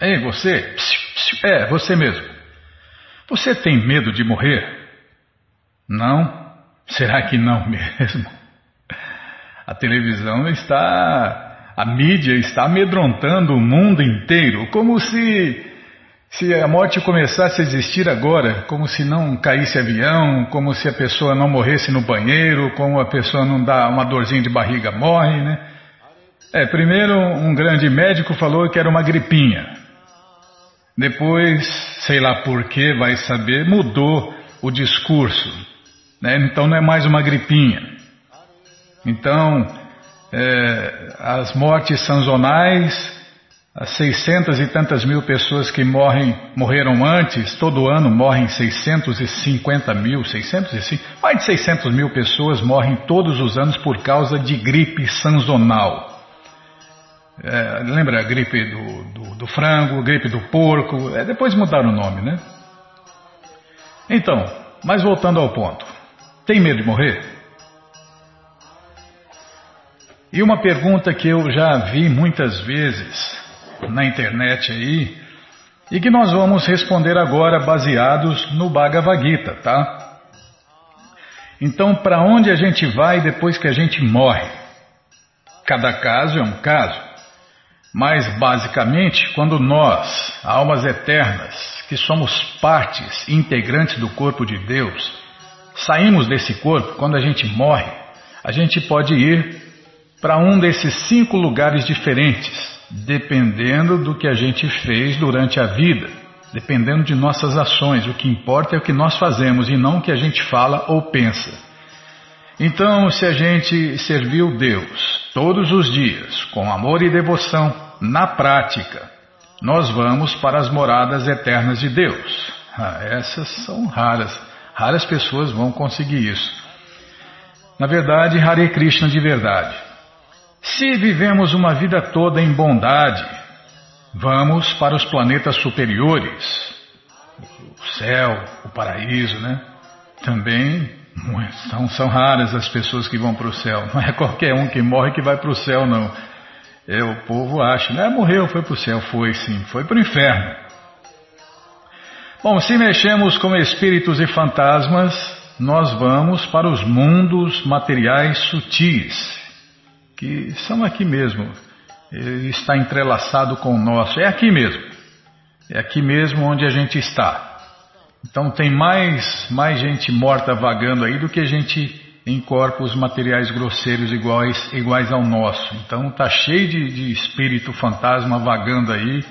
Ei, você! É, você mesmo. Você tem medo de morrer? Não? Será que não mesmo? A televisão está. A mídia está amedrontando o mundo inteiro, como se. Se a morte começasse a existir agora, como se não caísse avião, como se a pessoa não morresse no banheiro, como a pessoa não dá uma dorzinha de barriga morre, né? É, primeiro um grande médico falou que era uma gripinha. Depois, sei lá por que, vai saber, mudou o discurso. Né? Então não é mais uma gripinha. Então, é, as mortes sazonais, as 600 e tantas mil pessoas que morrem, morreram antes, todo ano morrem 650 mil, 605, mais de 600 mil pessoas morrem todos os anos por causa de gripe sazonal. É, lembra a gripe do, do, do, frango, gripe do porco? É, depois mudaram o nome, né? Então, mas voltando ao ponto. Tem medo de morrer? E uma pergunta que eu já vi muitas vezes na internet aí, e que nós vamos responder agora baseados no Bhagavad Gita, tá? Então, para onde a gente vai depois que a gente morre? Cada caso é um caso. Mas, basicamente, quando nós, almas eternas, que somos partes integrantes do corpo de Deus, saímos desse corpo, quando a gente morre, a gente pode ir para um desses cinco lugares diferentes, dependendo do que a gente fez durante a vida, dependendo de nossas ações. O que importa é o que nós fazemos e não o que a gente fala ou pensa. Então, se a gente serviu Deus todos os dias, com amor e devoção, na prática, nós vamos para as moradas eternas de Deus. Ah, essas são raras. Raras pessoas vão conseguir isso. Na verdade, Hare Krishna de verdade. Se vivemos uma vida toda em bondade, vamos para os planetas superiores, o céu, o paraíso, né? Também são, são raras as pessoas que vão para o céu. Não é qualquer um que morre que vai para o céu, não. É, o povo acha, né? Morreu, foi para o céu. Foi sim, foi para o inferno. Bom, se mexemos com espíritos e fantasmas, nós vamos para os mundos materiais sutis, que são aqui mesmo. Ele está entrelaçado com o nosso. É aqui mesmo. É aqui mesmo onde a gente está. Então tem mais, mais gente morta vagando aí do que gente em corpos materiais grosseiros iguais, iguais ao nosso. Então está cheio de, de espírito fantasma vagando aí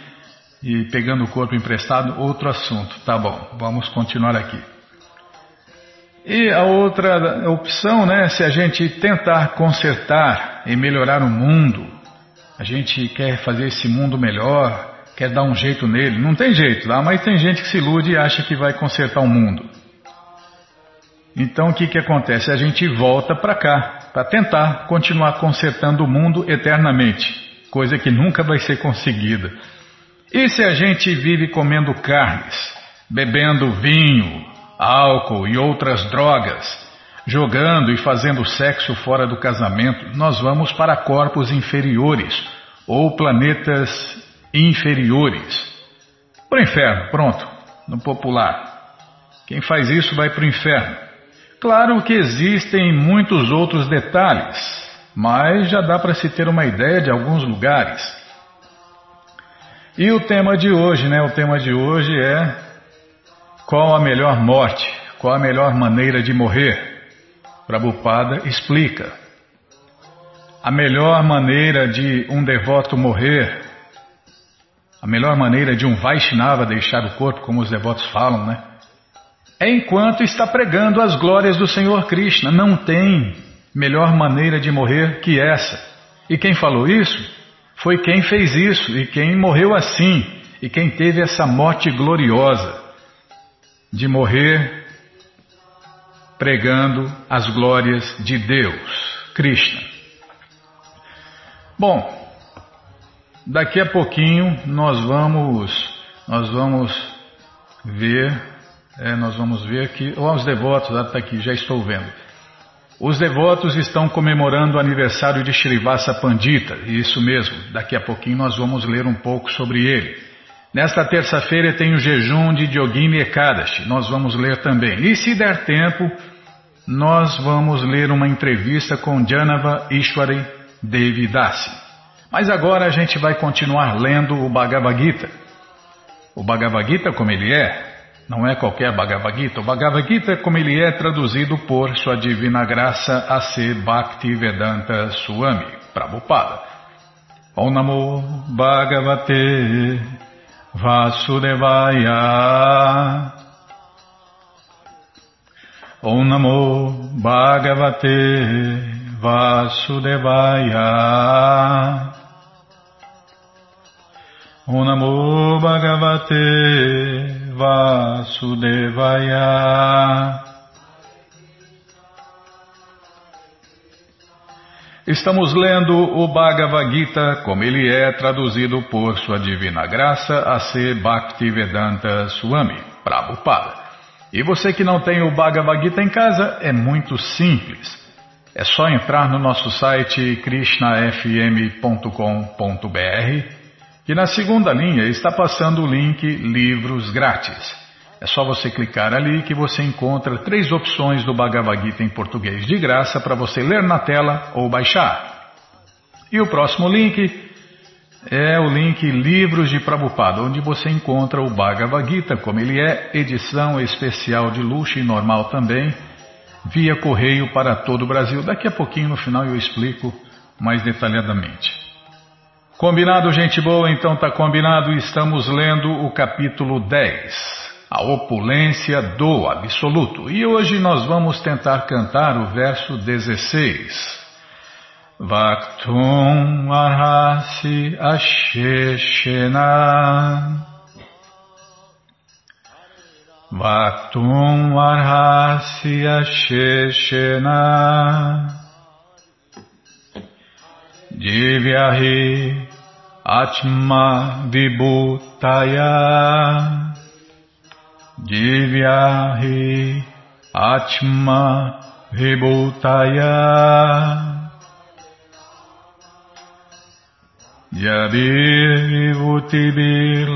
e pegando o corpo emprestado, outro assunto. Tá bom, vamos continuar aqui. E a outra opção, né, se a gente tentar consertar e melhorar o mundo, a gente quer fazer esse mundo melhor, quer dar um jeito nele, não tem jeito lá, mas tem gente que se ilude e acha que vai consertar o mundo. Então o que, que acontece? A gente volta para cá, para tentar continuar consertando o mundo eternamente, coisa que nunca vai ser conseguida. E se a gente vive comendo carnes, bebendo vinho, álcool e outras drogas, jogando e fazendo sexo fora do casamento, nós vamos para corpos inferiores ou planetas inferiores. Para o inferno, pronto, no popular. Quem faz isso vai para o inferno. Claro que existem muitos outros detalhes, mas já dá para se ter uma ideia de alguns lugares. E o tema de hoje, né? O tema de hoje é qual a melhor morte, qual a melhor maneira de morrer. Prabhupada explica. A melhor maneira de um devoto morrer, a melhor maneira de um Vaishnava deixar o corpo, como os devotos falam, né? Enquanto está pregando as glórias do Senhor Krishna. Não tem melhor maneira de morrer que essa. E quem falou isso foi quem fez isso e quem morreu assim e quem teve essa morte gloriosa de morrer pregando as glórias de Deus, Krishna. Bom, daqui a pouquinho nós vamos nós vamos ver é, nós vamos ver que, ó, os devotos, está aqui, já estou vendo. Os devotos estão comemorando o aniversário de Srivasa Pandita, isso mesmo, daqui a pouquinho nós vamos ler um pouco sobre ele. Nesta terça-feira tem o jejum de Yogini Ekadashi, nós vamos ler também. E se der tempo, nós vamos ler uma entrevista com Janava Ishwari Devidasi. Mas agora a gente vai continuar lendo o Bhagavad Gita. O Bhagavad Gita como ele é, não é qualquer Bhagavad Gita. O Bhagavad Gita como ele é traduzido por Sua Divina Graça A.C. Bhaktivedanta Swami Prabhupada. Om Namo Bhagavate Vasudevaya Om Namo Bhagavate Vasudevaya Om Namo Bhagavate Vasudevaya Estamos lendo o Bhagavad Gita como ele é traduzido por Sua Divina Graça a ser Bhaktivedanta Swami Prabhupada. E você que não tem o Bhagavad Gita em casa, é muito simples. É só entrar no nosso site krishnafm.com.br e na segunda linha está passando o link Livros Grátis. É só você clicar ali que você encontra três opções do Bhagavad Gita em português de graça para você ler na tela ou baixar. E o próximo link é o link Livros de Prabhupada, onde você encontra o Bhagavad Gita, como ele é, edição especial de luxo e normal também, via correio para todo o Brasil. Daqui a pouquinho no final eu explico mais detalhadamente. Combinado, gente boa? Então tá combinado, estamos lendo o capítulo 10 a opulência do absoluto. E hoje nós vamos tentar cantar o verso 16. Vaktum arhasi asheshena Vaktum arhasi asheshena Divyahi atma vibhutaya Divyahi Atma Vibhutaya Yabir Vibhutibir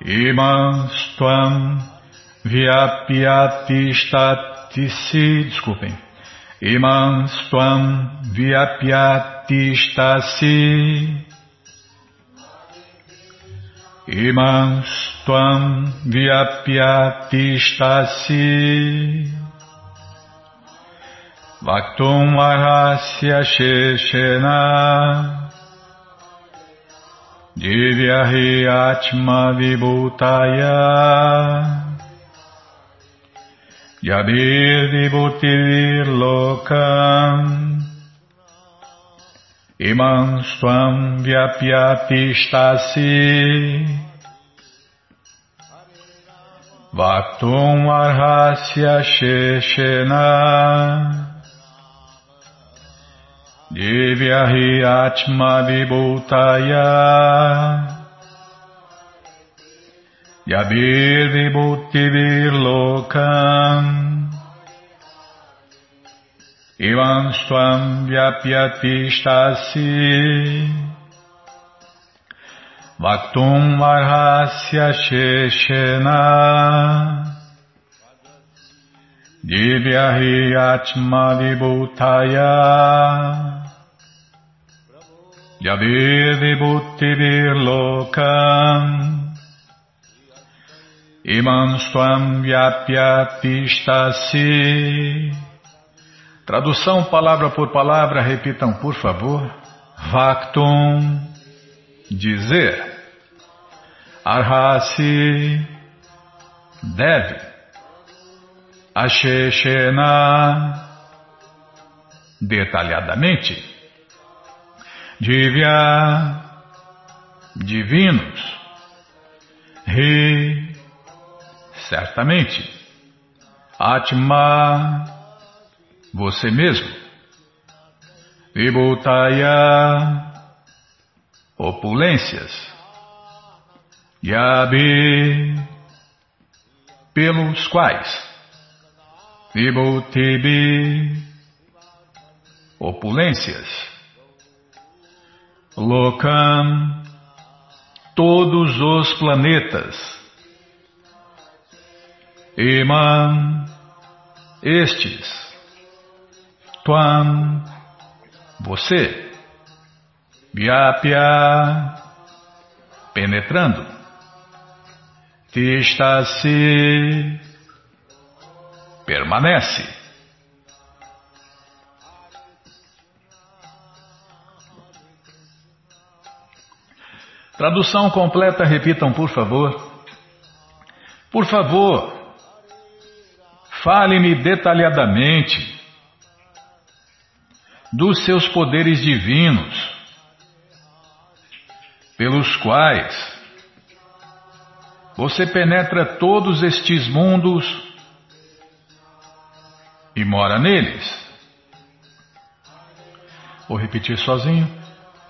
Lokam Yabhir Vibhutibir Lokam Imastvam Vyapyatistat Vyapyatisi, desculpem, Imans Tvam Vyapyatistasi Imans Tvam Vyapyatistasi Vaktum Arhasya Sheshena Divyahi Atma Vibhutaya Yabir Vibhutir Lokam Imam Swam Vyapyatistasi Vaktum Arhasya Sheshena Divyahi Atma Vibhutaya. Yabir vibhutivir lokam Ivan swam vyapyatistasi Vaktum varhasya sheshena Divyahi atma vibhutaya Yabir vibhutivir lokam Imam Swam Vyapyatistasi. Tradução palavra por palavra, repitam por favor. Vaktum, dizer. Arhasi, deve. Asheshena, detalhadamente. Divya, divinos. Ri, certamente. Atma, você mesmo. Vibhutaya, opulências. Yabi, pelos quais Vibhutibi opulências. Lokam todos os planetas. Iman estes. Tuam você. Vyapya penetrando. Tista-se, permanece. Tradução completa, repitam, por favor. Por favor, fale-me detalhadamente dos seus poderes divinos, pelos quais você penetra todos estes mundos e mora neles. Vou repetir sozinho.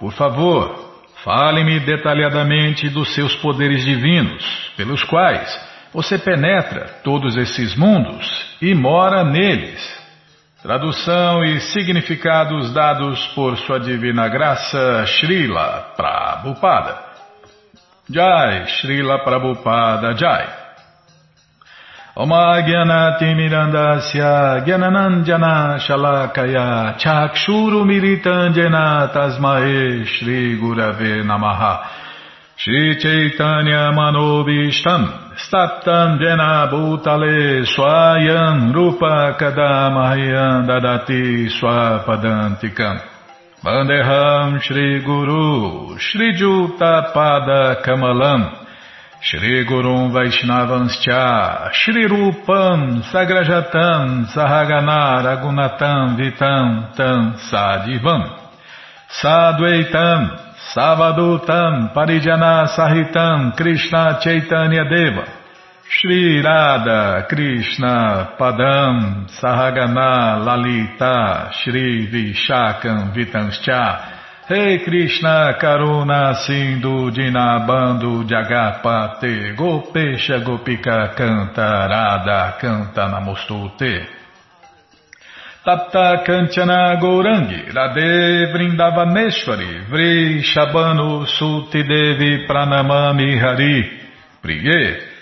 Por favor, fale-me detalhadamente dos seus poderes divinos, pelos quais você penetra todos esses mundos e mora neles. Tradução e significados dados por Sua Divina Graça Srila Prabhupada. Jai, Srila Prabhupada Jai. Oma Gyanati Mirandasya Gyananandjana Shalakaya Chakshuru Militanjana Tasmae Shri Gurave Namaha. Shri Chaitanya Manobishtam Staptam Jena Bhutale Swayam Rupa Kadamahyam Dadati Swapadantikam. Vandeham Shri Gurum Vaishnavanscha Shri Rupam Sagrajatam Sahagana Ragunatam Vitam Tam Sadivam. Sadvaitam Savadutam Parijana Sahitam Krishna Chaitanya Deva. Shri Radha Krishna Padam Sahagana Lalita Shri Vishakam Vitanscha Rei Krishna Karuna Sindhu Dinabando Jagapate Gopesha Gopika Canta Radha Canta Namostute. Tapta Kanchana Gourangi Radhe Vrindavaneshwari Vri Shabano Suti Devi Pranamami Hari. Priye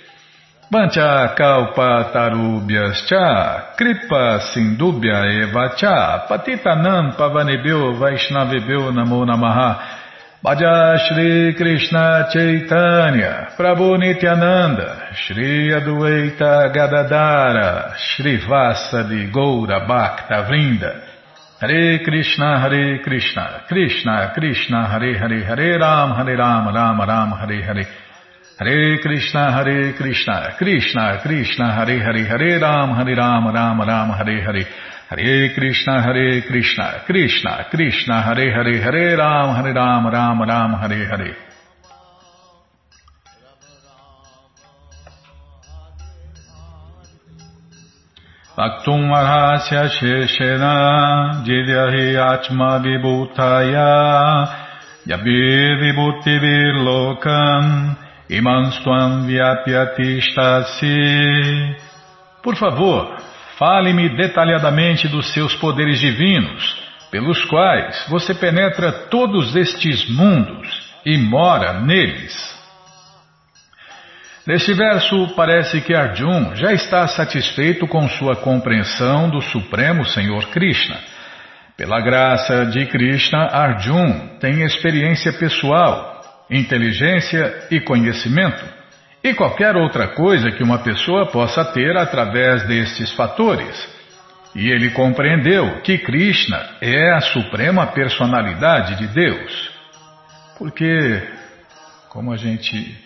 Vancha kalpa tarubhyas cha, kripa sindubhya eva cha, patitanam pavanebhyo vaishnavebhyo namo namaha, Bhaja Shri Krishna Chaitanya, Prabhu Nityananda, Shri Adueita Gadadara, Shri Vasadi Goura Bhakta Vrinda, Hare Krishna Hare Krishna, Krishna Krishna Hare Hare Hare Ram Hare Ram Ram Ram Hare Hare Hare Krishna, Hare Krishna, Krishna, Krishna, Hare Hare, Hare Ram, Hare Ram, Ram Ram, Hare Hare, Hare Krishna, Hare Krishna, Krishna, Krishna, Hare Hare, Hare Ram, Hare Ram, Ram Ram, Hare Hare. Vaktum arhasya sheshena jidyahi atma Imanstvam Vyapyatistasi. Por favor, fale-me detalhadamente dos seus poderes divinos, pelos quais você penetra todos estes mundos e mora neles. Neste verso, parece que Arjun já está satisfeito com sua compreensão do Supremo Senhor Krishna. Pela graça de Krishna, Arjun tem experiência pessoal inteligência e conhecimento, e qualquer outra coisa que uma pessoa possa ter através destes fatores. E ele compreendeu que Krishna é a suprema personalidade de Deus. Porque, como a gente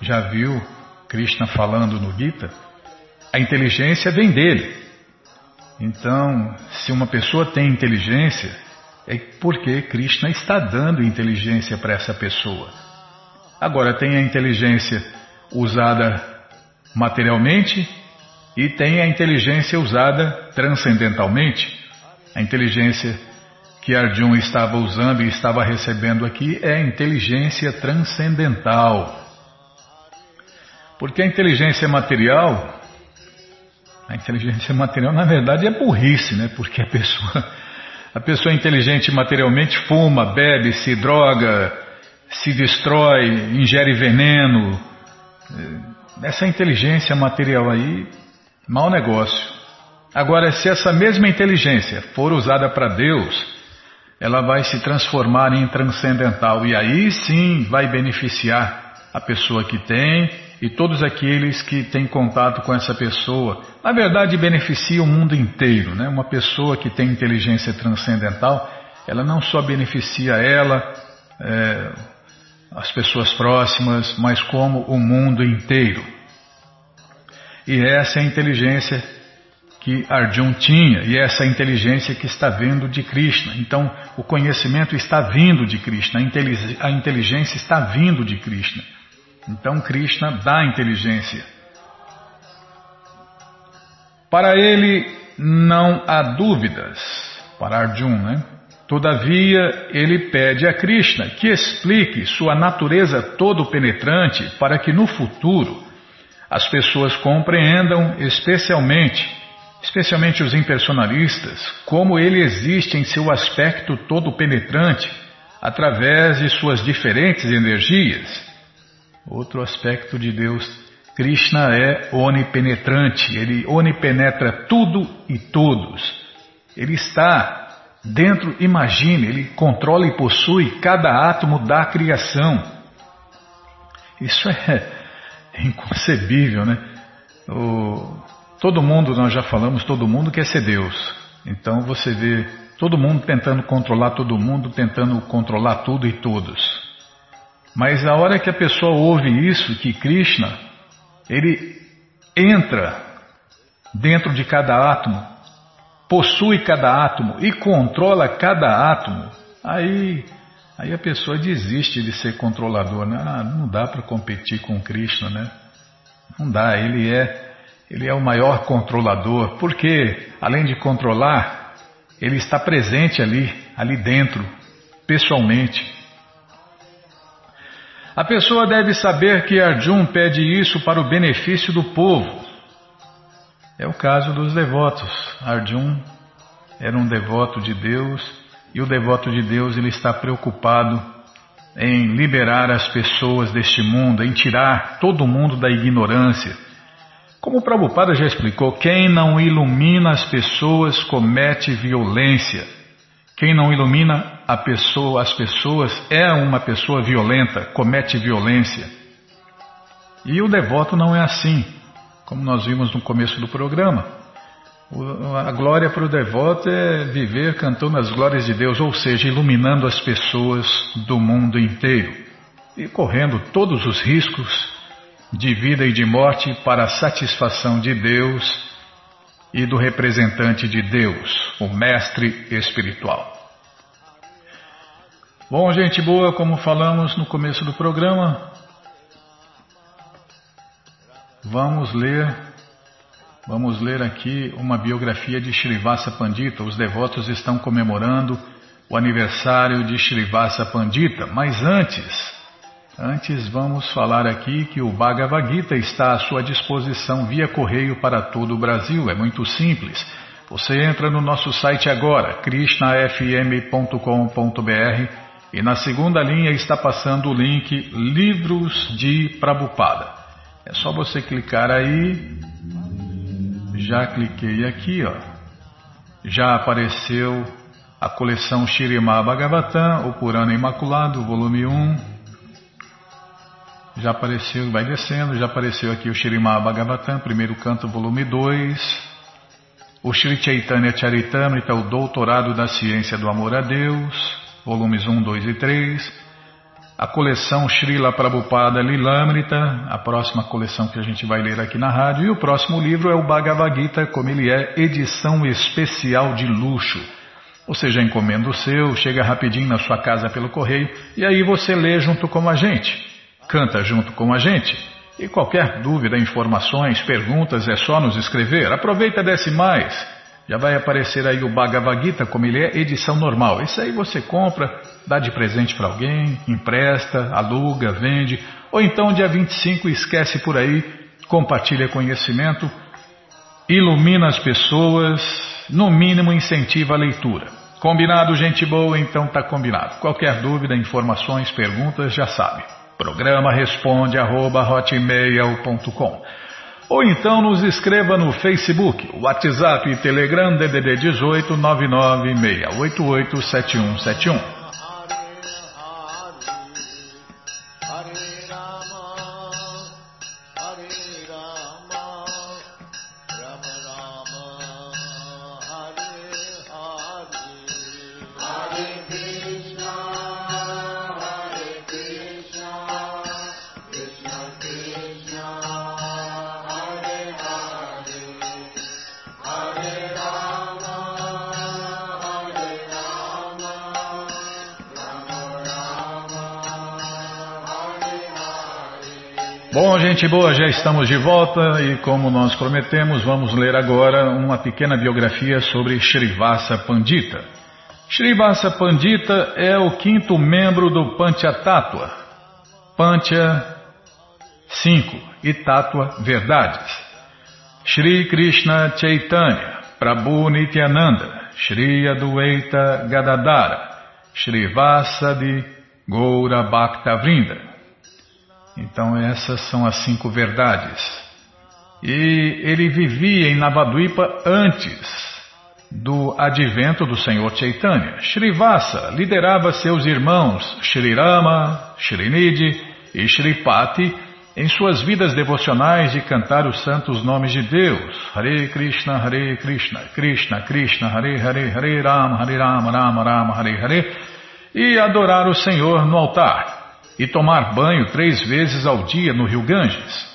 já viu Krishna falando no Gita, a inteligência vem dele. Então, se uma pessoa tem inteligência, é porque Krishna está dando inteligência para essa pessoa. Agora, tem a inteligência usada materialmente e tem a inteligência usada transcendentalmente. A inteligência que Arjun estava usando e estava recebendo aqui é a inteligência transcendental. Porque a inteligência material, a inteligência material na verdade é burrice, né? Porque a pessoa, a pessoa inteligente materialmente fuma, bebe, se droga, se destrói, ingere veneno. Essa inteligência material aí, mau negócio. Agora, se essa mesma inteligência for usada para Deus, ela vai se transformar em transcendental e aí sim vai beneficiar a pessoa que tem e todos aqueles que têm contato com essa pessoa. Na verdade, beneficia o mundo inteiro. Né? Uma pessoa que tem inteligência transcendental, ela não só beneficia ela, é, as pessoas próximas, mas como o mundo inteiro. E essa é a inteligência que Arjun tinha, e essa inteligência que está vindo de Krishna. Então, o conhecimento está vindo de Krishna, a inteligência está vindo de Krishna. Então, Krishna dá inteligência. Para ele não há dúvidas, para Arjun, né? Todavia, ele pede a Krishna que explique sua natureza todo penetrante para que no futuro as pessoas compreendam especialmente especialmente os impersonalistas, como ele existe em seu aspecto todo penetrante, através de suas diferentes energias. Outro aspecto de Deus, Krishna é onipenetrante, ele onipenetra tudo e todos. Ele está dentro, imagine, ele controla e possui cada átomo da criação. Isso é, inconcebível, né? O, Todo mundo, nós já falamos, todo mundo quer ser Deus. Então você vê todo mundo tentando controlar todo mundo, tentando controlar tudo e todos. Mas a hora que a pessoa ouve isso, que Krishna, ele entra dentro de cada átomo, possui cada átomo e controla cada átomo, aí, aí a pessoa desiste de ser controlador. Né? Ah, não dá para competir com Krishna, né? Não dá, ele é ele é o maior controlador, porque, além de controlar, ele está presente ali, ali dentro, pessoalmente. A pessoa deve saber que Arjun pede isso para o benefício do povo. É o caso dos devotos. Arjun era um devoto de Deus e o devoto de Deus ele está preocupado em liberar as pessoas deste mundo, em tirar todo mundo da ignorância como o Prabhupada já explicou, quem não ilumina as pessoas comete violência. Quem não ilumina pessoa, as pessoas é uma pessoa violenta, comete violência. E o devoto não é assim, como nós vimos no começo do programa. A glória para o devoto é viver cantando as glórias de Deus, ou seja, iluminando as pessoas do mundo inteiro e correndo todos os riscos de vida e de morte para a satisfação de Deus e do representante de Deus, o mestre espiritual. Bom, gente boa, como falamos no começo do programa, vamos ler vamos ler aqui uma biografia de Srivasa Pandita. Os devotos estão comemorando o aniversário de Srivasa Pandita, mas antes Antes, vamos falar aqui que o Bhagavad Gita está à sua disposição via correio para todo o Brasil. É muito simples. Você entra no nosso site agora, krishnafm.com.br e na segunda linha está passando o link Livros de Prabupada. É só você clicar aí. Já cliquei aqui, ó. Já apareceu a coleção Shirima Bhagavatam, o Purana Imaculado, volume 1. Já apareceu, vai descendo, já apareceu aqui o Shirimá Bhagavatam, primeiro canto, volume 2. O Sri Chaitanya Charitamrita, o Doutorado da Ciência do Amor a Deus, volumes 1, 2 e 3. A coleção Srila Prabhupada Lilamrita, a próxima coleção que a gente vai ler aqui na rádio. E o próximo livro é o Bhagavad Gita, como ele é, edição especial de luxo. Ou seja, encomenda o seu, chega rapidinho na sua casa pelo correio e aí você lê junto com a gente. Canta junto com a gente. E qualquer dúvida, informações, perguntas é só nos escrever. Aproveita desce mais. Já vai aparecer aí o Bhagavad Gita, como ele é, edição normal. Isso aí você compra, dá de presente para alguém, empresta, aluga, vende, ou então dia 25 esquece por aí, compartilha conhecimento, ilumina as pessoas, no mínimo incentiva a leitura. Combinado, gente boa? Então tá combinado. Qualquer dúvida, informações, perguntas, já sabe. Programa responde arroba hotmail.com ou então nos escreva no Facebook, WhatsApp e Telegram DDD 18 99688 gente boa, já estamos de volta e como nós prometemos, vamos ler agora uma pequena biografia sobre Srivasa Pandita. Srivasa Pandita é o quinto membro do Panchatattva. Pancha 5 e Tattva Verdades. Shri Krishna Chaitanya, Prabhu Nityananda, Shri Adueita Gadadara, Srivasa de Goura Bhakta Vrinda. Então essas são as cinco verdades. E ele vivia em Navadvipa antes do advento do Senhor Chaitanya. Srivasa liderava seus irmãos Shri Rama, Shrinidhi e Shripati em suas vidas devocionais de cantar os santos nomes de Deus. Hare Krishna, Hare Krishna, Krishna Krishna, Hare Hare, Hare Rama, Hare Rama, Rama Rama, Hare Hare e adorar o Senhor no altar e tomar banho três vezes ao dia no rio Ganges.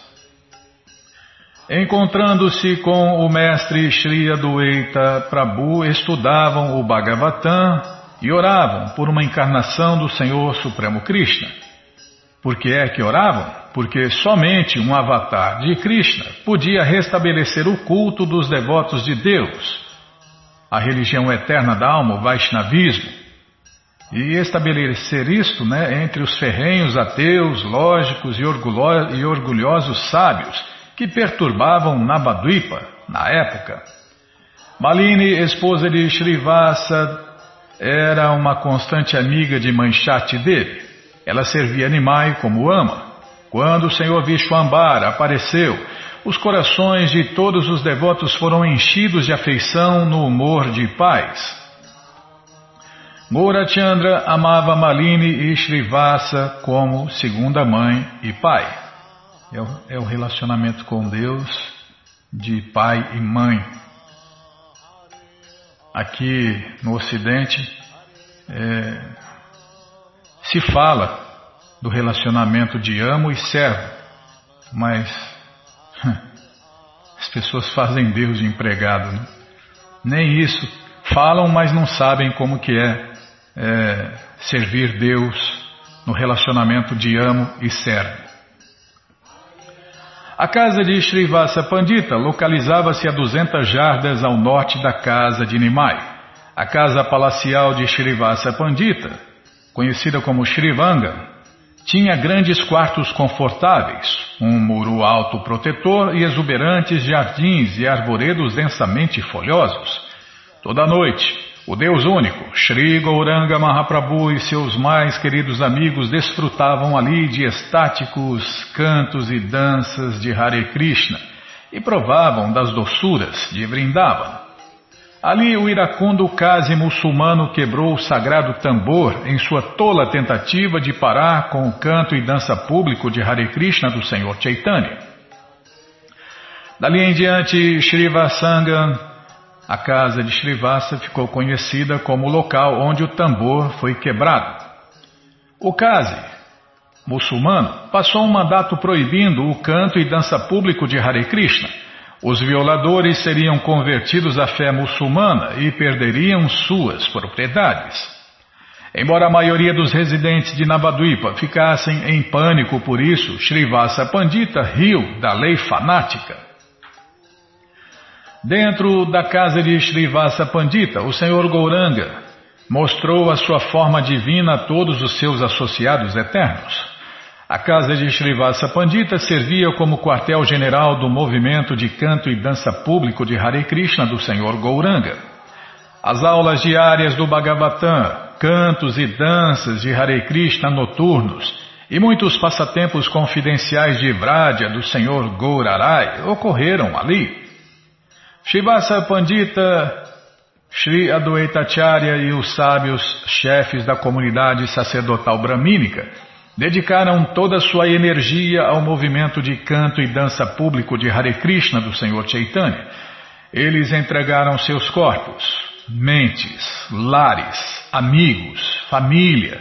Encontrando-se com o mestre Shri Adueita Prabhu, estudavam o Bhagavatam e oravam por uma encarnação do Senhor Supremo Krishna. Por que é que oravam? Porque somente um avatar de Krishna podia restabelecer o culto dos devotos de Deus. A religião eterna da alma, o Vaishnavismo, e estabelecer isto né, entre os ferrenhos ateus, lógicos e, e orgulhosos sábios que perturbavam Nabadwipa na época. Malini, esposa de Srivasa, era uma constante amiga de Manchate dele. Ela servia Nimai como ama. Quando o Senhor Vishwambara apareceu, os corações de todos os devotos foram enchidos de afeição no humor de paz. Chandra amava Malini e Srivasa como segunda mãe e pai. É o, é o relacionamento com Deus de pai e mãe. Aqui no Ocidente é, se fala do relacionamento de amo e servo, mas as pessoas fazem Deus de empregado. Né? Nem isso falam, mas não sabem como que é é, servir Deus no relacionamento de amo e servo. A casa de Srivasa Pandita localizava-se a 200 jardas ao norte da casa de Nimai. A casa palacial de Srivasa Pandita, conhecida como Srivanga, tinha grandes quartos confortáveis, um muro alto protetor e exuberantes jardins e arvoredos densamente folhosos. Toda noite, o Deus único, Sri Gauranga Mahaprabhu e seus mais queridos amigos desfrutavam ali de estáticos cantos e danças de Hare Krishna e provavam das doçuras de Vrindavan. Ali o iracundo case muçulmano quebrou o sagrado tambor em sua tola tentativa de parar com o canto e dança público de Hare Krishna do Senhor Chaitanya. Dali em diante, Vasanga a casa de Srivasa ficou conhecida como o local onde o tambor foi quebrado. O Kazi, muçulmano, passou um mandato proibindo o canto e dança público de Hare Krishna. Os violadores seriam convertidos à fé muçulmana e perderiam suas propriedades. Embora a maioria dos residentes de Nabadwipa ficassem em pânico por isso, Srivasa Pandita riu da lei fanática. Dentro da casa de Srivasa Pandita, o Senhor Gouranga mostrou a sua forma divina a todos os seus associados eternos. A casa de Srivasa Pandita servia como quartel-general do movimento de canto e dança público de Hare Krishna do Senhor Gouranga. As aulas diárias do Bhagavatam, cantos e danças de Hare Krishna noturnos e muitos passatempos confidenciais de Vrádia do Senhor Gourarai ocorreram ali. Shivasa Pandita, Sri Adwaitacharya e os sábios chefes da comunidade sacerdotal bramínica dedicaram toda sua energia ao movimento de canto e dança público de Hare Krishna do Senhor Chaitanya. Eles entregaram seus corpos, mentes, lares, amigos, família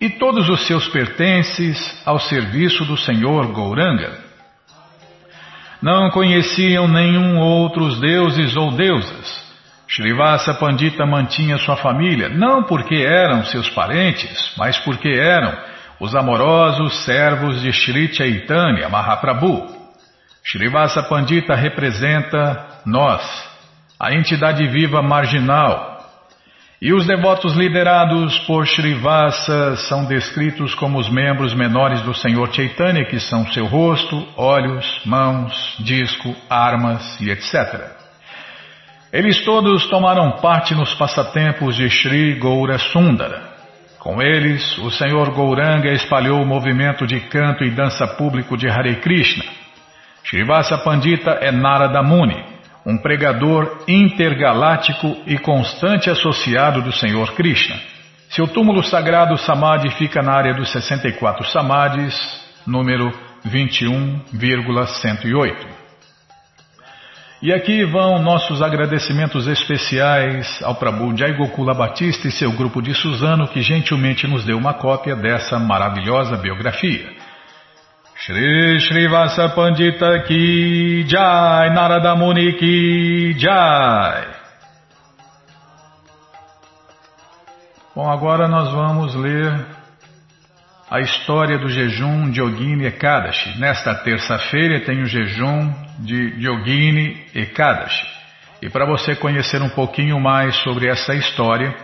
e todos os seus pertences ao serviço do Senhor Gouranga. Não conheciam nenhum outros deuses ou deusas. Srivasa Pandita mantinha sua família, não porque eram seus parentes, mas porque eram os amorosos servos de Sri Chaitanya Mahaprabhu. Srivasa Pandita representa nós, a entidade viva marginal. E os devotos liderados por Srivasa são descritos como os membros menores do Senhor Chaitanya, que são seu rosto, olhos, mãos, disco, armas e etc. Eles todos tomaram parte nos passatempos de Sri Goura Sundara. Com eles, o Senhor Gouranga espalhou o movimento de canto e dança público de Hare Krishna. Srivasa Pandita é Narada Muni, um pregador intergaláctico e constante associado do Senhor Krishna. Seu túmulo sagrado Samadhi fica na área dos 64 Samadhis, número 21,108. E aqui vão nossos agradecimentos especiais ao Prabhu Jai Gokula Batista e seu grupo de Suzano que gentilmente nos deu uma cópia dessa maravilhosa biografia. Shri Srivasa Pandita Ki Jai Narada Muni Ki Jai Bom, agora nós vamos ler a história do jejum de Yogini Ekadashi. Nesta terça-feira tem o jejum de Yogini Ekadashi. E para você conhecer um pouquinho mais sobre essa história,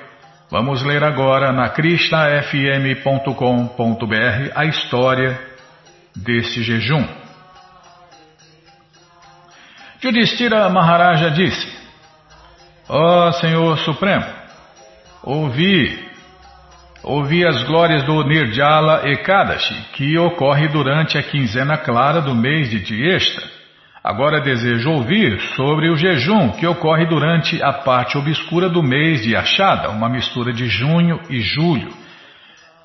vamos ler agora na krishnafm.com.br a história desse jejum. Judistira Maharaja disse: Ó oh, Senhor Supremo, ouvi ouvi as glórias do Nirjala Ekadashi, que ocorre durante a quinzena clara do mês de Diesta. Agora desejo ouvir sobre o jejum que ocorre durante a parte obscura do mês de Achada, uma mistura de junho e julho.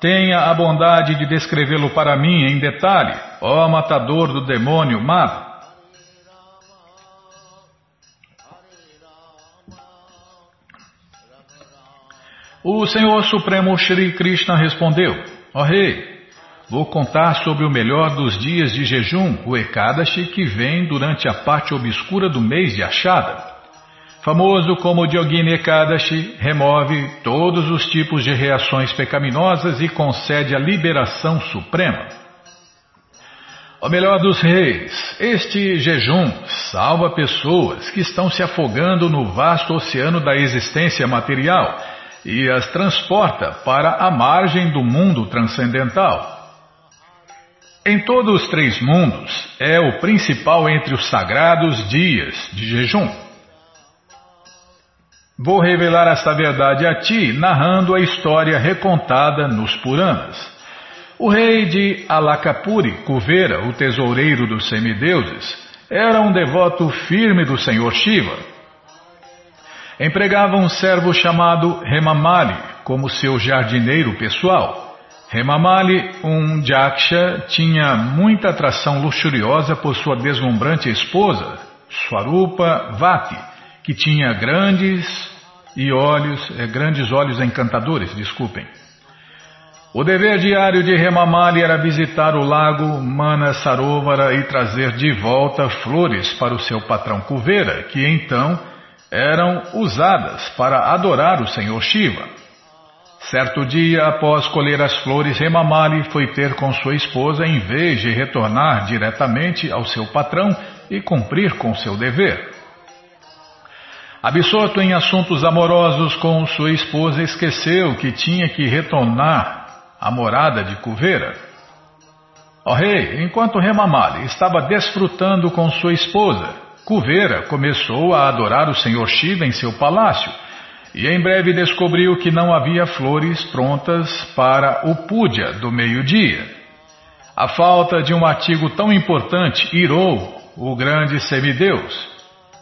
Tenha a bondade de descrevê-lo para mim em detalhe, ó matador do demônio Mad. O Senhor Supremo Shri Krishna respondeu: Ó oh, rei, vou contar sobre o melhor dos dias de jejum, o Ekadashi, que vem durante a parte obscura do mês de Achada. Famoso como Diogini Ekadashi, remove todos os tipos de reações pecaminosas e concede a liberação suprema. O melhor dos reis, este jejum salva pessoas que estão se afogando no vasto oceano da existência material e as transporta para a margem do mundo transcendental. Em todos os três mundos, é o principal entre os sagrados dias de jejum. Vou revelar esta verdade a ti, narrando a história recontada nos Puranas. O rei de Alakapuri, Kuvera, o tesoureiro dos semideuses, era um devoto firme do Senhor Shiva empregava um servo chamado Remamali como seu jardineiro pessoal. Remamali, um Jaksha, tinha muita atração luxuriosa por sua deslumbrante esposa, Swarupa Vati, que tinha grandes e olhos, eh, grandes olhos encantadores, desculpem. O dever diário de Remamali era visitar o lago Manasarovara e trazer de volta flores para o seu patrão Kuvera, que então eram usadas para adorar o Senhor Shiva. Certo dia, após colher as flores, Hemamali foi ter com sua esposa em vez de retornar diretamente ao seu patrão e cumprir com seu dever. Absorto em assuntos amorosos com sua esposa, esqueceu que tinha que retornar à morada de Cuveira. O rei, enquanto Remamali estava desfrutando com sua esposa, Cuveira começou a adorar o Senhor Shiva em seu palácio e em breve descobriu que não havia flores prontas para o púdia do meio-dia. A falta de um artigo tão importante irou o grande semideus.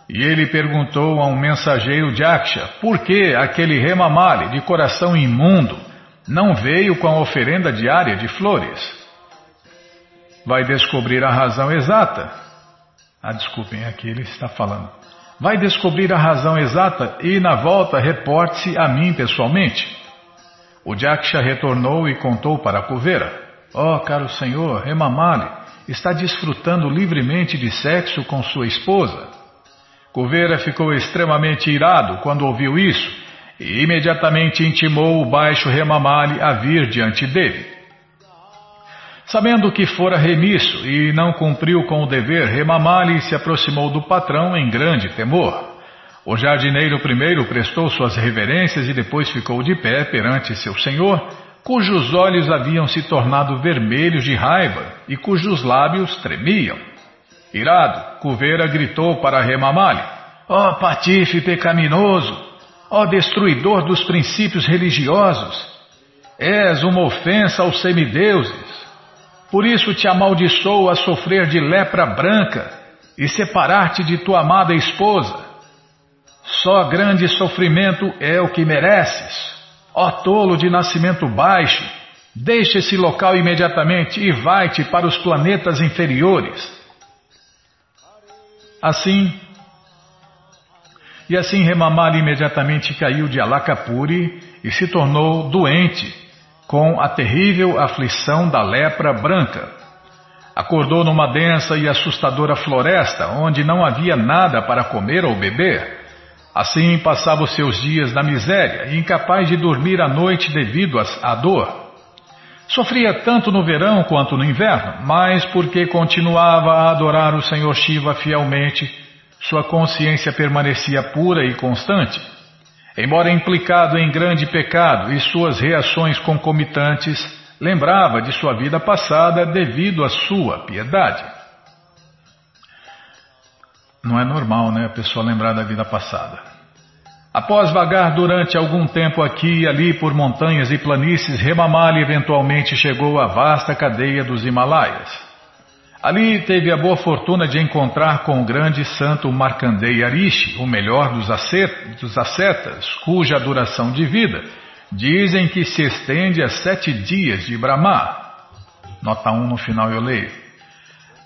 E ele perguntou a um mensageiro de Aksha por que aquele Remamali de coração imundo não veio com a oferenda diária de flores. Vai descobrir a razão exata. Ah, desculpem, aqui ele está falando. Vai descobrir a razão exata e, na volta, reporte-se a mim pessoalmente. O Jaksha retornou e contou para a coveira. Ó, oh, caro senhor, Remamali está desfrutando livremente de sexo com sua esposa. Coveira ficou extremamente irado quando ouviu isso e imediatamente intimou o baixo Remamali a vir diante dele. Sabendo que fora remisso e não cumpriu com o dever, Remamali se aproximou do patrão em grande temor. O jardineiro primeiro prestou suas reverências e depois ficou de pé perante seu senhor, cujos olhos haviam se tornado vermelhos de raiva e cujos lábios tremiam. Irado, Cuveira gritou para Remamali: Ó oh, patife pecaminoso! Ó oh, destruidor dos princípios religiosos! És uma ofensa aos semideuses. Por isso te amaldiçoo a sofrer de lepra branca e separar-te de tua amada esposa. Só grande sofrimento é o que mereces. Ó tolo de nascimento baixo, deixa esse local imediatamente e vai-te para os planetas inferiores. Assim, e assim Remamali imediatamente caiu de Alakapuri e se tornou doente com a terrível aflição da lepra branca. Acordou numa densa e assustadora floresta onde não havia nada para comer ou beber. Assim passava os seus dias na miséria, incapaz de dormir à noite devido à dor. Sofria tanto no verão quanto no inverno, mas porque continuava a adorar o Senhor Shiva fielmente, sua consciência permanecia pura e constante. Embora implicado em grande pecado e suas reações concomitantes, lembrava de sua vida passada devido à sua piedade. Não é normal, né, a pessoa lembrar da vida passada. Após vagar durante algum tempo aqui e ali por montanhas e planícies, Remamali eventualmente chegou à vasta cadeia dos Himalaias. Ali teve a boa fortuna de encontrar com o grande santo Markandeya Rishi, o melhor dos, dos ascetas, cuja duração de vida dizem que se estende a sete dias de Brahma. Nota 1 no final eu leio.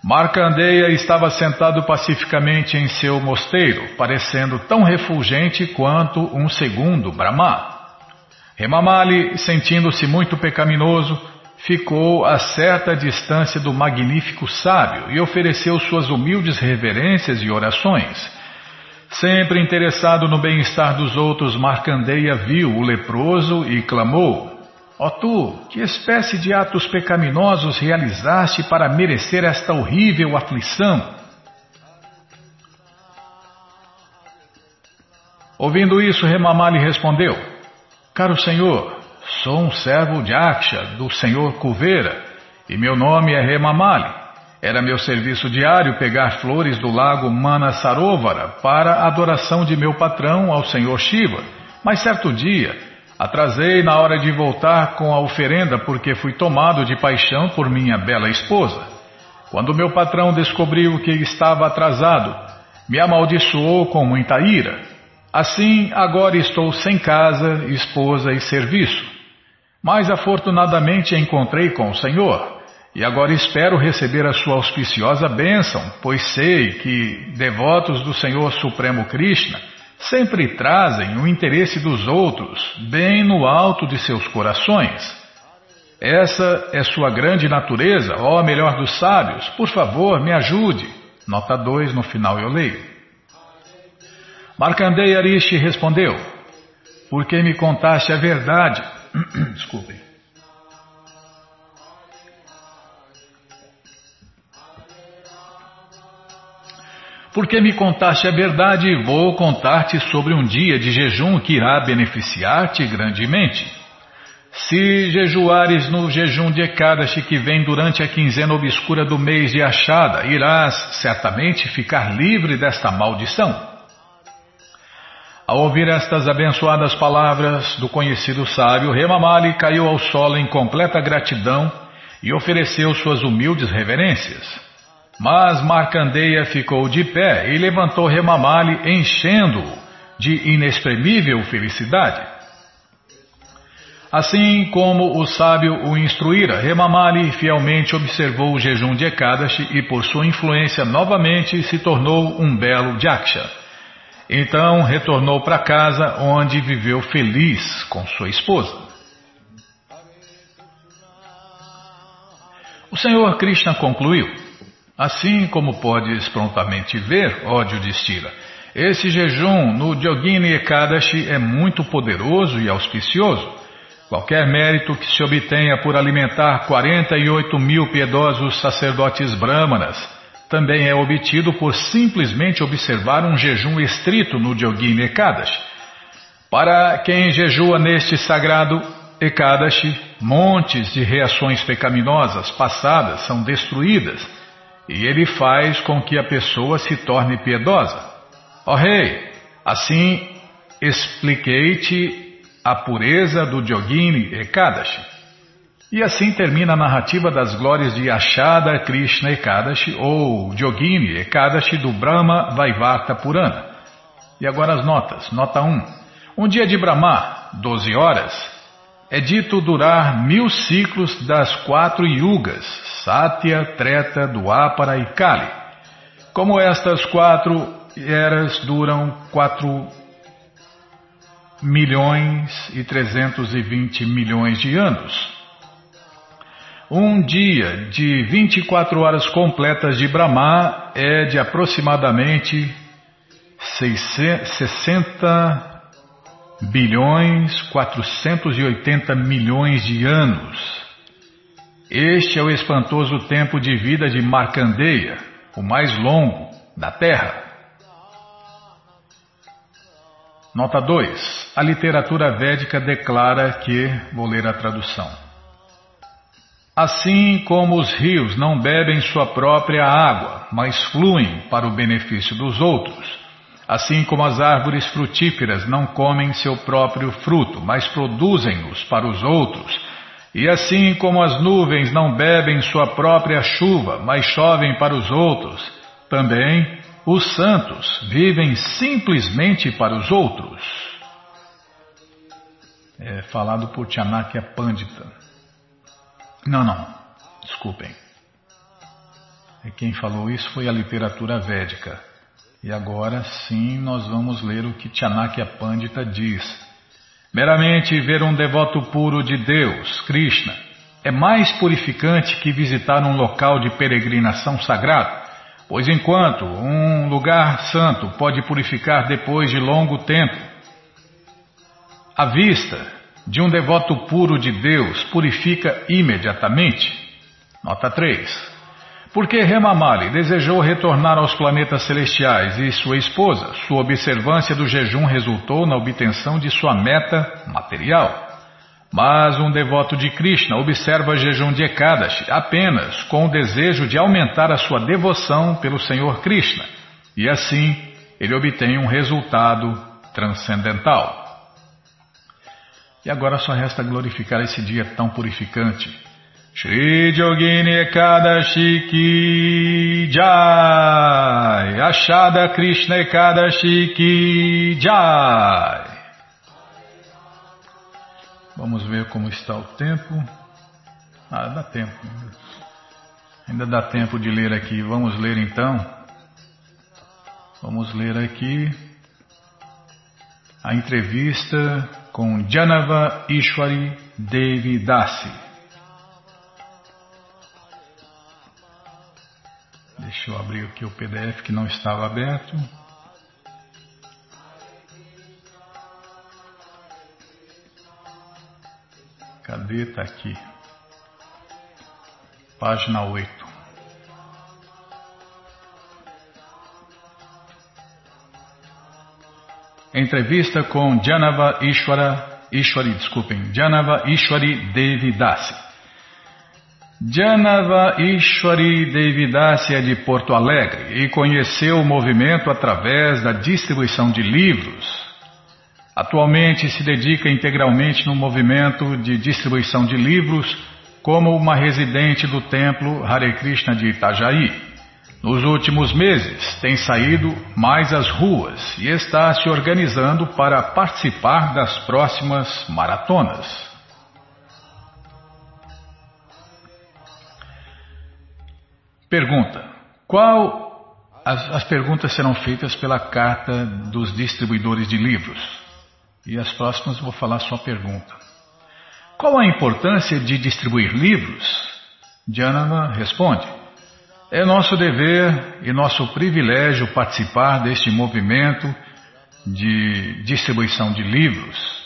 Markandeya estava sentado pacificamente em seu mosteiro, parecendo tão refulgente quanto um segundo Brahma. Remamali, sentindo-se muito pecaminoso, ficou a certa distância do magnífico sábio e ofereceu suas humildes reverências e orações. Sempre interessado no bem-estar dos outros, Markandeya viu o leproso e clamou: Ó tu, que espécie de atos pecaminosos realizaste para merecer esta horrível aflição? Ouvindo isso, Remamali respondeu: Caro Senhor, sou um servo de Aksha, do Senhor Cuveira, e meu nome é Remamali. Era meu serviço diário pegar flores do lago Manasarovara para adoração de meu patrão ao Senhor Shiva, mas certo dia Atrasei na hora de voltar com a oferenda porque fui tomado de paixão por minha bela esposa. Quando meu patrão descobriu que estava atrasado, me amaldiçoou com muita ira. Assim, agora estou sem casa, esposa e serviço. Mas afortunadamente encontrei com o Senhor, e agora espero receber a sua auspiciosa bênção, pois sei que devotos do Senhor Supremo Krishna sempre trazem o interesse dos outros bem no alto de seus corações. Essa é sua grande natureza, ó melhor dos sábios, por favor, me ajude. Nota 2, no final eu leio. Markandeya Rishi respondeu, porque me contaste a verdade. Desculpem. Porque me contaste a verdade, vou contar-te sobre um dia de jejum que irá beneficiar-te grandemente. Se jejuares no jejum de Ekadashi que vem durante a quinzena obscura do mês de Achada, irás certamente ficar livre desta maldição. Ao ouvir estas abençoadas palavras do conhecido sábio, Remamali caiu ao solo em completa gratidão e ofereceu suas humildes reverências. Mas Marcandeia ficou de pé e levantou Remamali, enchendo-o de inexprimível felicidade. Assim como o sábio o instruíra, Remamali fielmente observou o jejum de Ekadashi e, por sua influência, novamente se tornou um belo Jaksha. Então retornou para casa, onde viveu feliz com sua esposa. O Senhor Krishna concluiu. Assim como podes prontamente ver, ódio de Estira, esse jejum no Yogini Ekadashi é muito poderoso e auspicioso. Qualquer mérito que se obtenha por alimentar 48 mil piedosos sacerdotes brahmanas também é obtido por simplesmente observar um jejum estrito no Yogini Ekadashi. Para quem jejua neste sagrado Ekadashi, montes de reações pecaminosas passadas são destruídas e ele faz com que a pessoa se torne piedosa. Ó oh, rei, assim expliquei-te a pureza do Yogini Ekadashi. E assim termina a narrativa das glórias de Ashada Krishna Ekadashi ou Yogini Ekadashi do Brahma Vaivarta Purana. E agora as notas. Nota 1. Um dia de Brahma, 12 horas, é dito durar mil ciclos das quatro yugas, Satya, Treta, Duapara e Kali. Como estas quatro eras duram quatro milhões e trezentos e vinte milhões de anos. Um dia de 24 horas completas de Brahma é de aproximadamente 60 bilhões 480 milhões de anos. Este é o espantoso tempo de vida de Markandeya, o mais longo da Terra. Nota 2. A literatura védica declara que, vou ler a tradução. Assim como os rios não bebem sua própria água, mas fluem para o benefício dos outros, Assim como as árvores frutíferas não comem seu próprio fruto, mas produzem-nos para os outros, e assim como as nuvens não bebem sua própria chuva, mas chovem para os outros, também os santos vivem simplesmente para os outros. É falado por Chanakya Pandita. Não, não, desculpem. Quem falou isso foi a literatura védica. E agora sim nós vamos ler o que Chanakya Pandita diz. Meramente ver um devoto puro de Deus, Krishna, é mais purificante que visitar um local de peregrinação sagrado, pois enquanto um lugar santo pode purificar depois de longo tempo, a vista de um devoto puro de Deus purifica imediatamente. Nota 3. Porque Remamali desejou retornar aos planetas celestiais e sua esposa, sua observância do jejum resultou na obtenção de sua meta material. Mas um devoto de Krishna observa jejum de Ekadashi apenas com o desejo de aumentar a sua devoção pelo Senhor Krishna, e assim ele obtém um resultado transcendental. E agora só resta glorificar esse dia tão purificante Shri Yogini Ekadashi Ki Jai Achada Krishna Ekadashi Ki Jai Vamos ver como está o tempo. Ah, dá tempo. Ainda dá tempo de ler aqui. Vamos ler então. Vamos ler aqui a entrevista com Janava Ishwari Devi Dasi. Deixa eu abrir aqui o PDF que não estava aberto. Cadê? Está aqui. Página 8. Entrevista com Janava Ishwara, Ishwari, desculpem, Janava Ishwari Devi Dasi. Janava Ishwari é de Porto Alegre e conheceu o movimento através da distribuição de livros. Atualmente se dedica integralmente no movimento de distribuição de livros como uma residente do templo Hare Krishna de Itajaí. Nos últimos meses, tem saído mais às ruas e está se organizando para participar das próximas maratonas. Pergunta: Qual as, as perguntas serão feitas pela carta dos distribuidores de livros? E as próximas vou falar só a pergunta. Qual a importância de distribuir livros? Janama responde: é nosso dever e nosso privilégio participar deste movimento de distribuição de livros.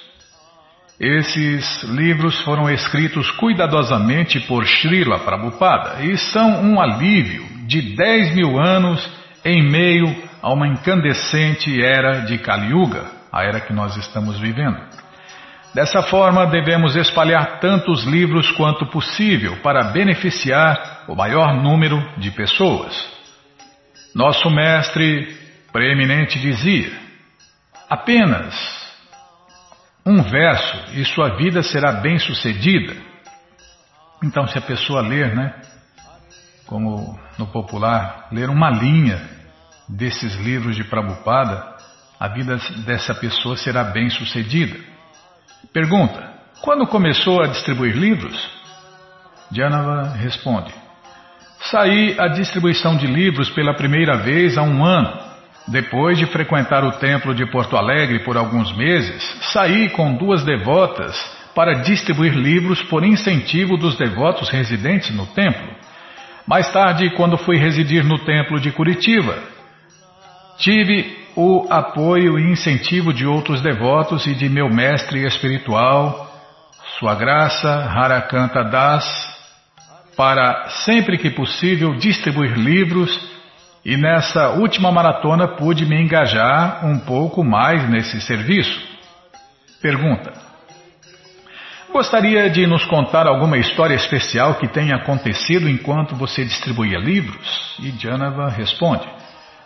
Esses livros foram escritos cuidadosamente por Srila Prabhupada e são um alívio de 10 mil anos em meio a uma incandescente era de Kali Yuga, a era que nós estamos vivendo. Dessa forma, devemos espalhar tantos livros quanto possível para beneficiar o maior número de pessoas. Nosso mestre preeminente dizia: apenas um verso e sua vida será bem sucedida. Então, se a pessoa ler, né, como no popular, ler uma linha desses livros de Prabhupada, a vida dessa pessoa será bem sucedida. Pergunta: Quando começou a distribuir livros? Janava responde: Saí a distribuição de livros pela primeira vez há um ano. Depois de frequentar o templo de Porto Alegre por alguns meses, saí com duas devotas para distribuir livros por incentivo dos devotos residentes no templo. Mais tarde, quando fui residir no templo de Curitiba, tive o apoio e incentivo de outros devotos e de meu mestre espiritual, Sua Graça Harakanta Das, para sempre que possível distribuir livros e nessa última maratona pude me engajar um pouco mais nesse serviço. Pergunta: Gostaria de nos contar alguma história especial que tenha acontecido enquanto você distribuía livros? E Janava responde: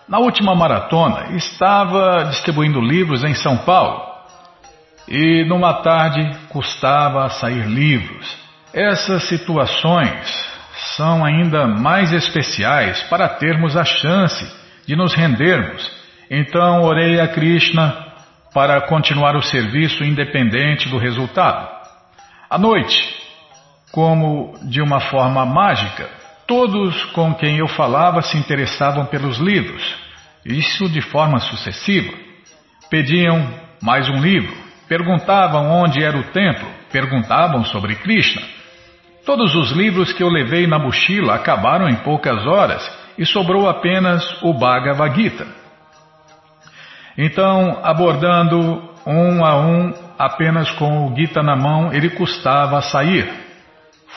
na última maratona, estava distribuindo livros em São Paulo e numa tarde custava sair livros. Essas situações são ainda mais especiais para termos a chance de nos rendermos. Então orei a Krishna para continuar o serviço independente do resultado. À noite, como de uma forma mágica, Todos com quem eu falava se interessavam pelos livros, isso de forma sucessiva. Pediam mais um livro, perguntavam onde era o templo, perguntavam sobre Krishna. Todos os livros que eu levei na mochila acabaram em poucas horas e sobrou apenas o Bhagavad Gita. Então, abordando um a um, apenas com o Gita na mão, ele custava sair.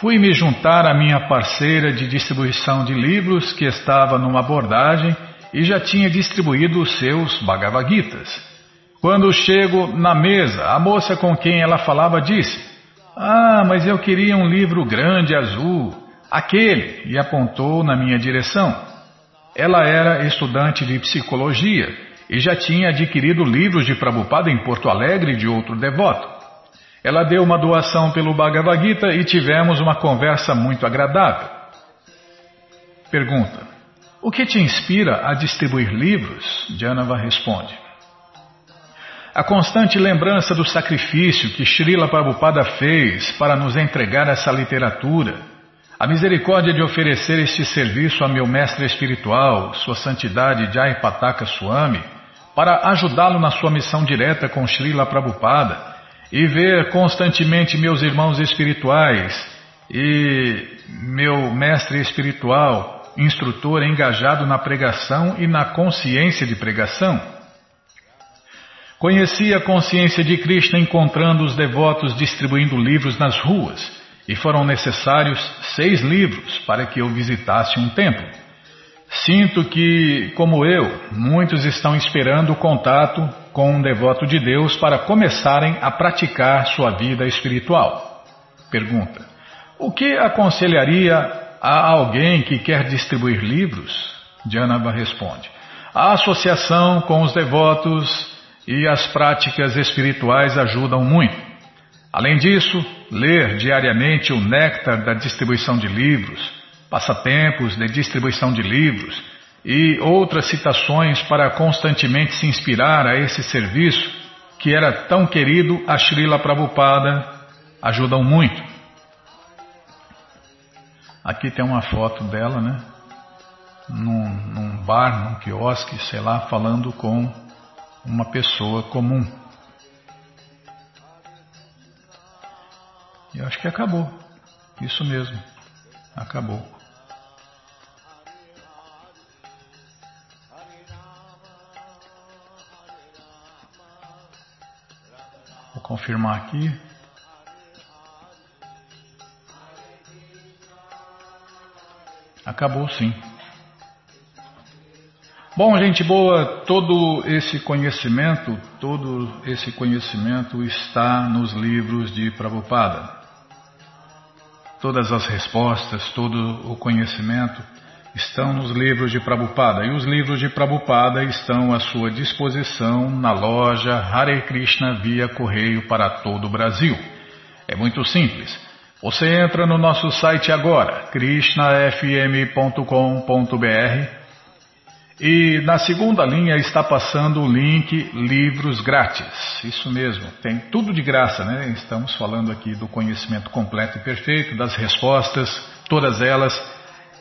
Fui me juntar à minha parceira de distribuição de livros que estava numa abordagem e já tinha distribuído os seus Bhagavad Gitas. Quando chego na mesa, a moça com quem ela falava disse: Ah, mas eu queria um livro grande azul, aquele, e apontou na minha direção. Ela era estudante de psicologia e já tinha adquirido livros de Prabhupada em Porto Alegre de outro devoto. Ela deu uma doação pelo Bhagavad Gita e tivemos uma conversa muito agradável. Pergunta: O que te inspira a distribuir livros? Janava responde: A constante lembrança do sacrifício que Srila Prabhupada fez para nos entregar essa literatura, a misericórdia de oferecer este serviço a meu mestre espiritual, Sua Santidade Jai Pataka Swami, para ajudá-lo na sua missão direta com Srila Prabhupada e ver constantemente meus irmãos espirituais e meu mestre espiritual, instrutor engajado na pregação e na consciência de pregação. Conheci a consciência de Krishna encontrando os devotos distribuindo livros nas ruas, e foram necessários seis livros para que eu visitasse um templo. Sinto que, como eu, muitos estão esperando o contato com um devoto de Deus para começarem a praticar sua vida espiritual. Pergunta: O que aconselharia a alguém que quer distribuir livros? Janava responde: A associação com os devotos e as práticas espirituais ajudam muito. Além disso, ler diariamente o néctar da distribuição de livros, passatempos de distribuição de livros e outras citações para constantemente se inspirar a esse serviço que era tão querido a Srila Prabhupada ajudam muito. Aqui tem uma foto dela, né? Num, num bar, num quiosque, sei lá, falando com uma pessoa comum. E acho que acabou. Isso mesmo. Acabou. Vou confirmar aqui. Acabou sim. Bom, gente boa, todo esse conhecimento, todo esse conhecimento está nos livros de Prabhupada. Todas as respostas, todo o conhecimento estão nos livros de Prabhupada. E os livros de Prabhupada estão à sua disposição na loja Hare Krishna via correio para todo o Brasil. É muito simples. Você entra no nosso site agora, krishnafm.com.br e na segunda linha está passando o link Livros Grátis. Isso mesmo, tem tudo de graça, né? Estamos falando aqui do conhecimento completo e perfeito, das respostas, todas elas,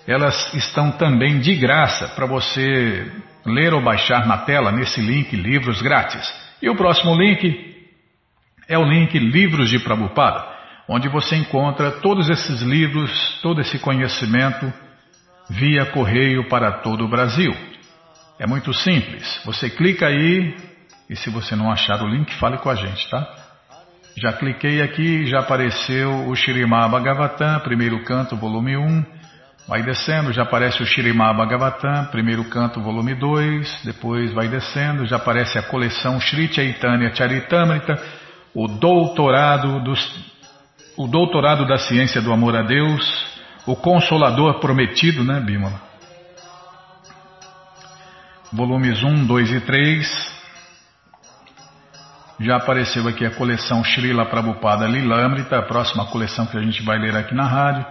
elas estão também de graça para você ler ou baixar na tela nesse link Livros Grátis. E o próximo link é o link Livros de Prabhupada, onde você encontra todos esses livros, todo esse conhecimento via correio para todo o Brasil. É muito simples. Você clica aí e se você não achar o link, fale com a gente, tá? Já cliquei aqui, já apareceu o Shirimá Bhagavatam, primeiro canto, volume 1. Vai descendo, já aparece o Shirimá Bhagavatam, primeiro canto, volume 2. Depois vai descendo, já aparece a coleção Sri Chaitanya Charitamrita, o doutorado, dos, o doutorado da ciência do amor a Deus, o Consolador Prometido, né, Bímola? Volumes 1, 2 e 3. Já apareceu aqui a coleção Srila Prabhupada Lilamrita, a próxima coleção que a gente vai ler aqui na rádio.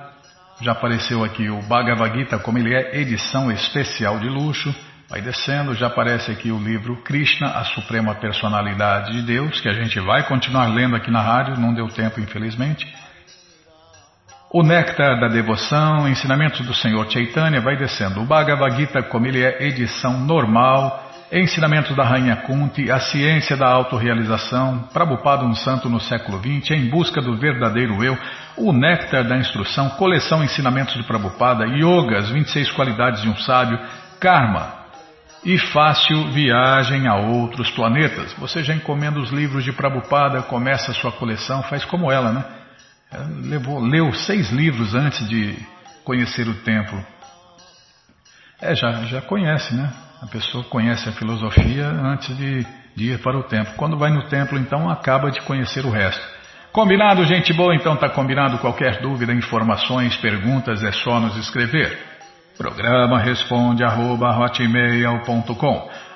Já apareceu aqui o Bhagavad Gita, como ele é, edição especial de luxo. Vai descendo, já aparece aqui o livro Krishna, a Suprema Personalidade de Deus, que a gente vai continuar lendo aqui na rádio, não deu tempo, infelizmente. O néctar da devoção, ensinamentos do Senhor Chaitanya, vai descendo. O Bhagavad Gita, como ele é edição normal, ensinamentos da Rainha Kunti, a ciência da autorrealização, Prabhupada um santo no século XX, em busca do verdadeiro eu, o néctar da instrução, coleção ensinamentos de Prabhupada, yoga, as 26 qualidades de um sábio, karma e fácil viagem a outros planetas. Você já encomenda os livros de Prabhupada, começa a sua coleção, faz como ela, né? Levou, leu seis livros antes de conhecer o templo. É, já, já conhece, né? A pessoa conhece a filosofia antes de, de ir para o templo. Quando vai no templo, então, acaba de conhecer o resto. Combinado, gente boa? Então tá combinado. Qualquer dúvida, informações, perguntas, é só nos escrever. Programa responde arroba,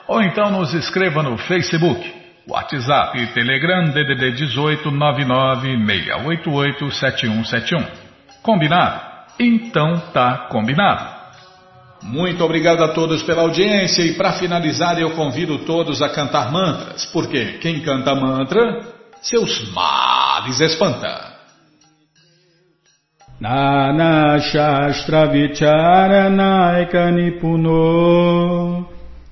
ou então nos escreva no Facebook WhatsApp e Telegram DDD 18 996887171. Combinado? Então tá combinado. Muito obrigado a todos pela audiência e para finalizar eu convido todos a cantar mantras, porque quem canta mantra, seus males espanta. Nana Shastra Vicharanaika Nipuno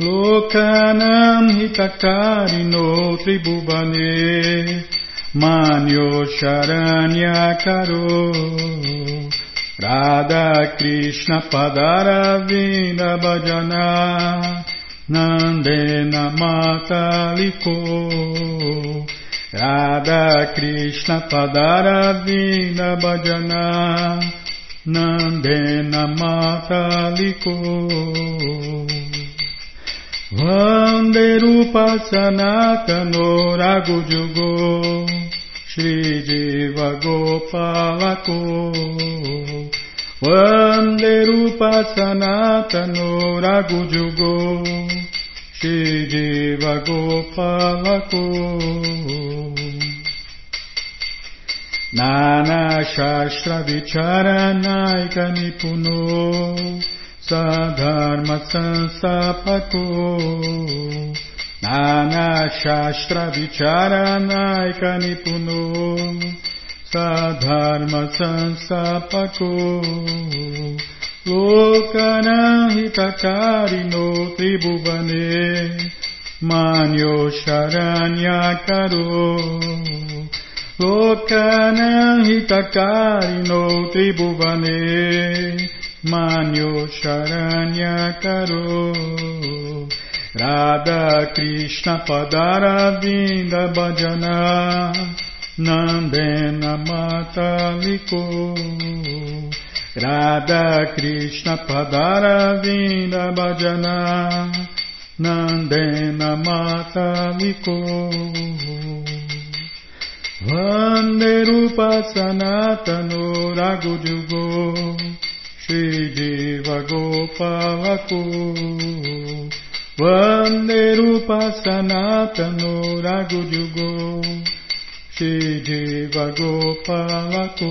Lokanam hitakarino tribubane manyo charanya karo Radha Krishna Padaravinda Bhajana Nandena Mataliko Radha Krishna Padaravinda Bhajana Nandena Mataliko Vanderupa Sanatano Ragujugo Shri Jiva Gopalako Vanderupa Sanatano Ragujugo Shri Jiva Gopalako Nana Shastra Vicharanaika Nipuno सधर्मसंस्थापको नानाशास्त्रविचारानायकनिपुनो सधर्मसंस्थापको लोकनहितकारिणो त्रिभुवने मान्यो शरण्याकरो लोकनहितकारिणो त्रिभुवने Manyo Sharanya Karo Radha Krishna Padara Vinda Bhajana Nandena Mata Mataliko Radha Krishna Padara Vinda Bhajana Nandena Mata Mataliko Vande Rupa Sanatano Ragujugo Srideva Gopalaku Vanderupa Sanatano Ragudyugo Srideva Gopalaku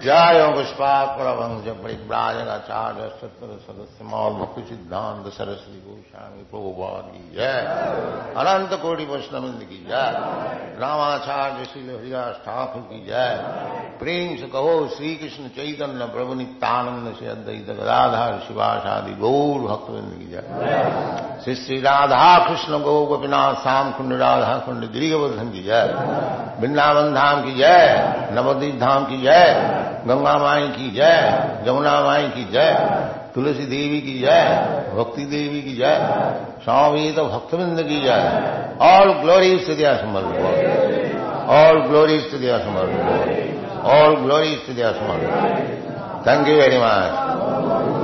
जय पुष्पाकुरवंश परिव्राजकाचार्य सत्र सदस्य मौल भक्ति सिद्धांत सरस्वती गोस्वामी प्रभुपाद की जय अनंत कोटि वैष्णविंद की जय रामाचार्य श्री हरिदास ठाकुर की जय प्रेम से कहो श्री कृष्ण चैतन्य प्रभु नित्यानंद से अद्वैत गदाधार शिवाशादि गौर भक्तविंद की जय श्री श्री राधा कृष्ण गौ गोपीनाथ श्याम कुंड राधा कुंड गिरिवर्धन की जय वृंदावन धाम की जय नवदीप धाम की जय गंगा माई की जय जमुना माई की जय, तुलसी देवी की जय, भक्ति देवी की जय स्वामी तो भक्तविंद की जय। ऑल ग्लोरी स्थितिया समर्थ ऑल ग्लोरी स्थितिया समर्थ ऑल ग्लोरी स्थितिया समर्थ थैंक यू वेरी मच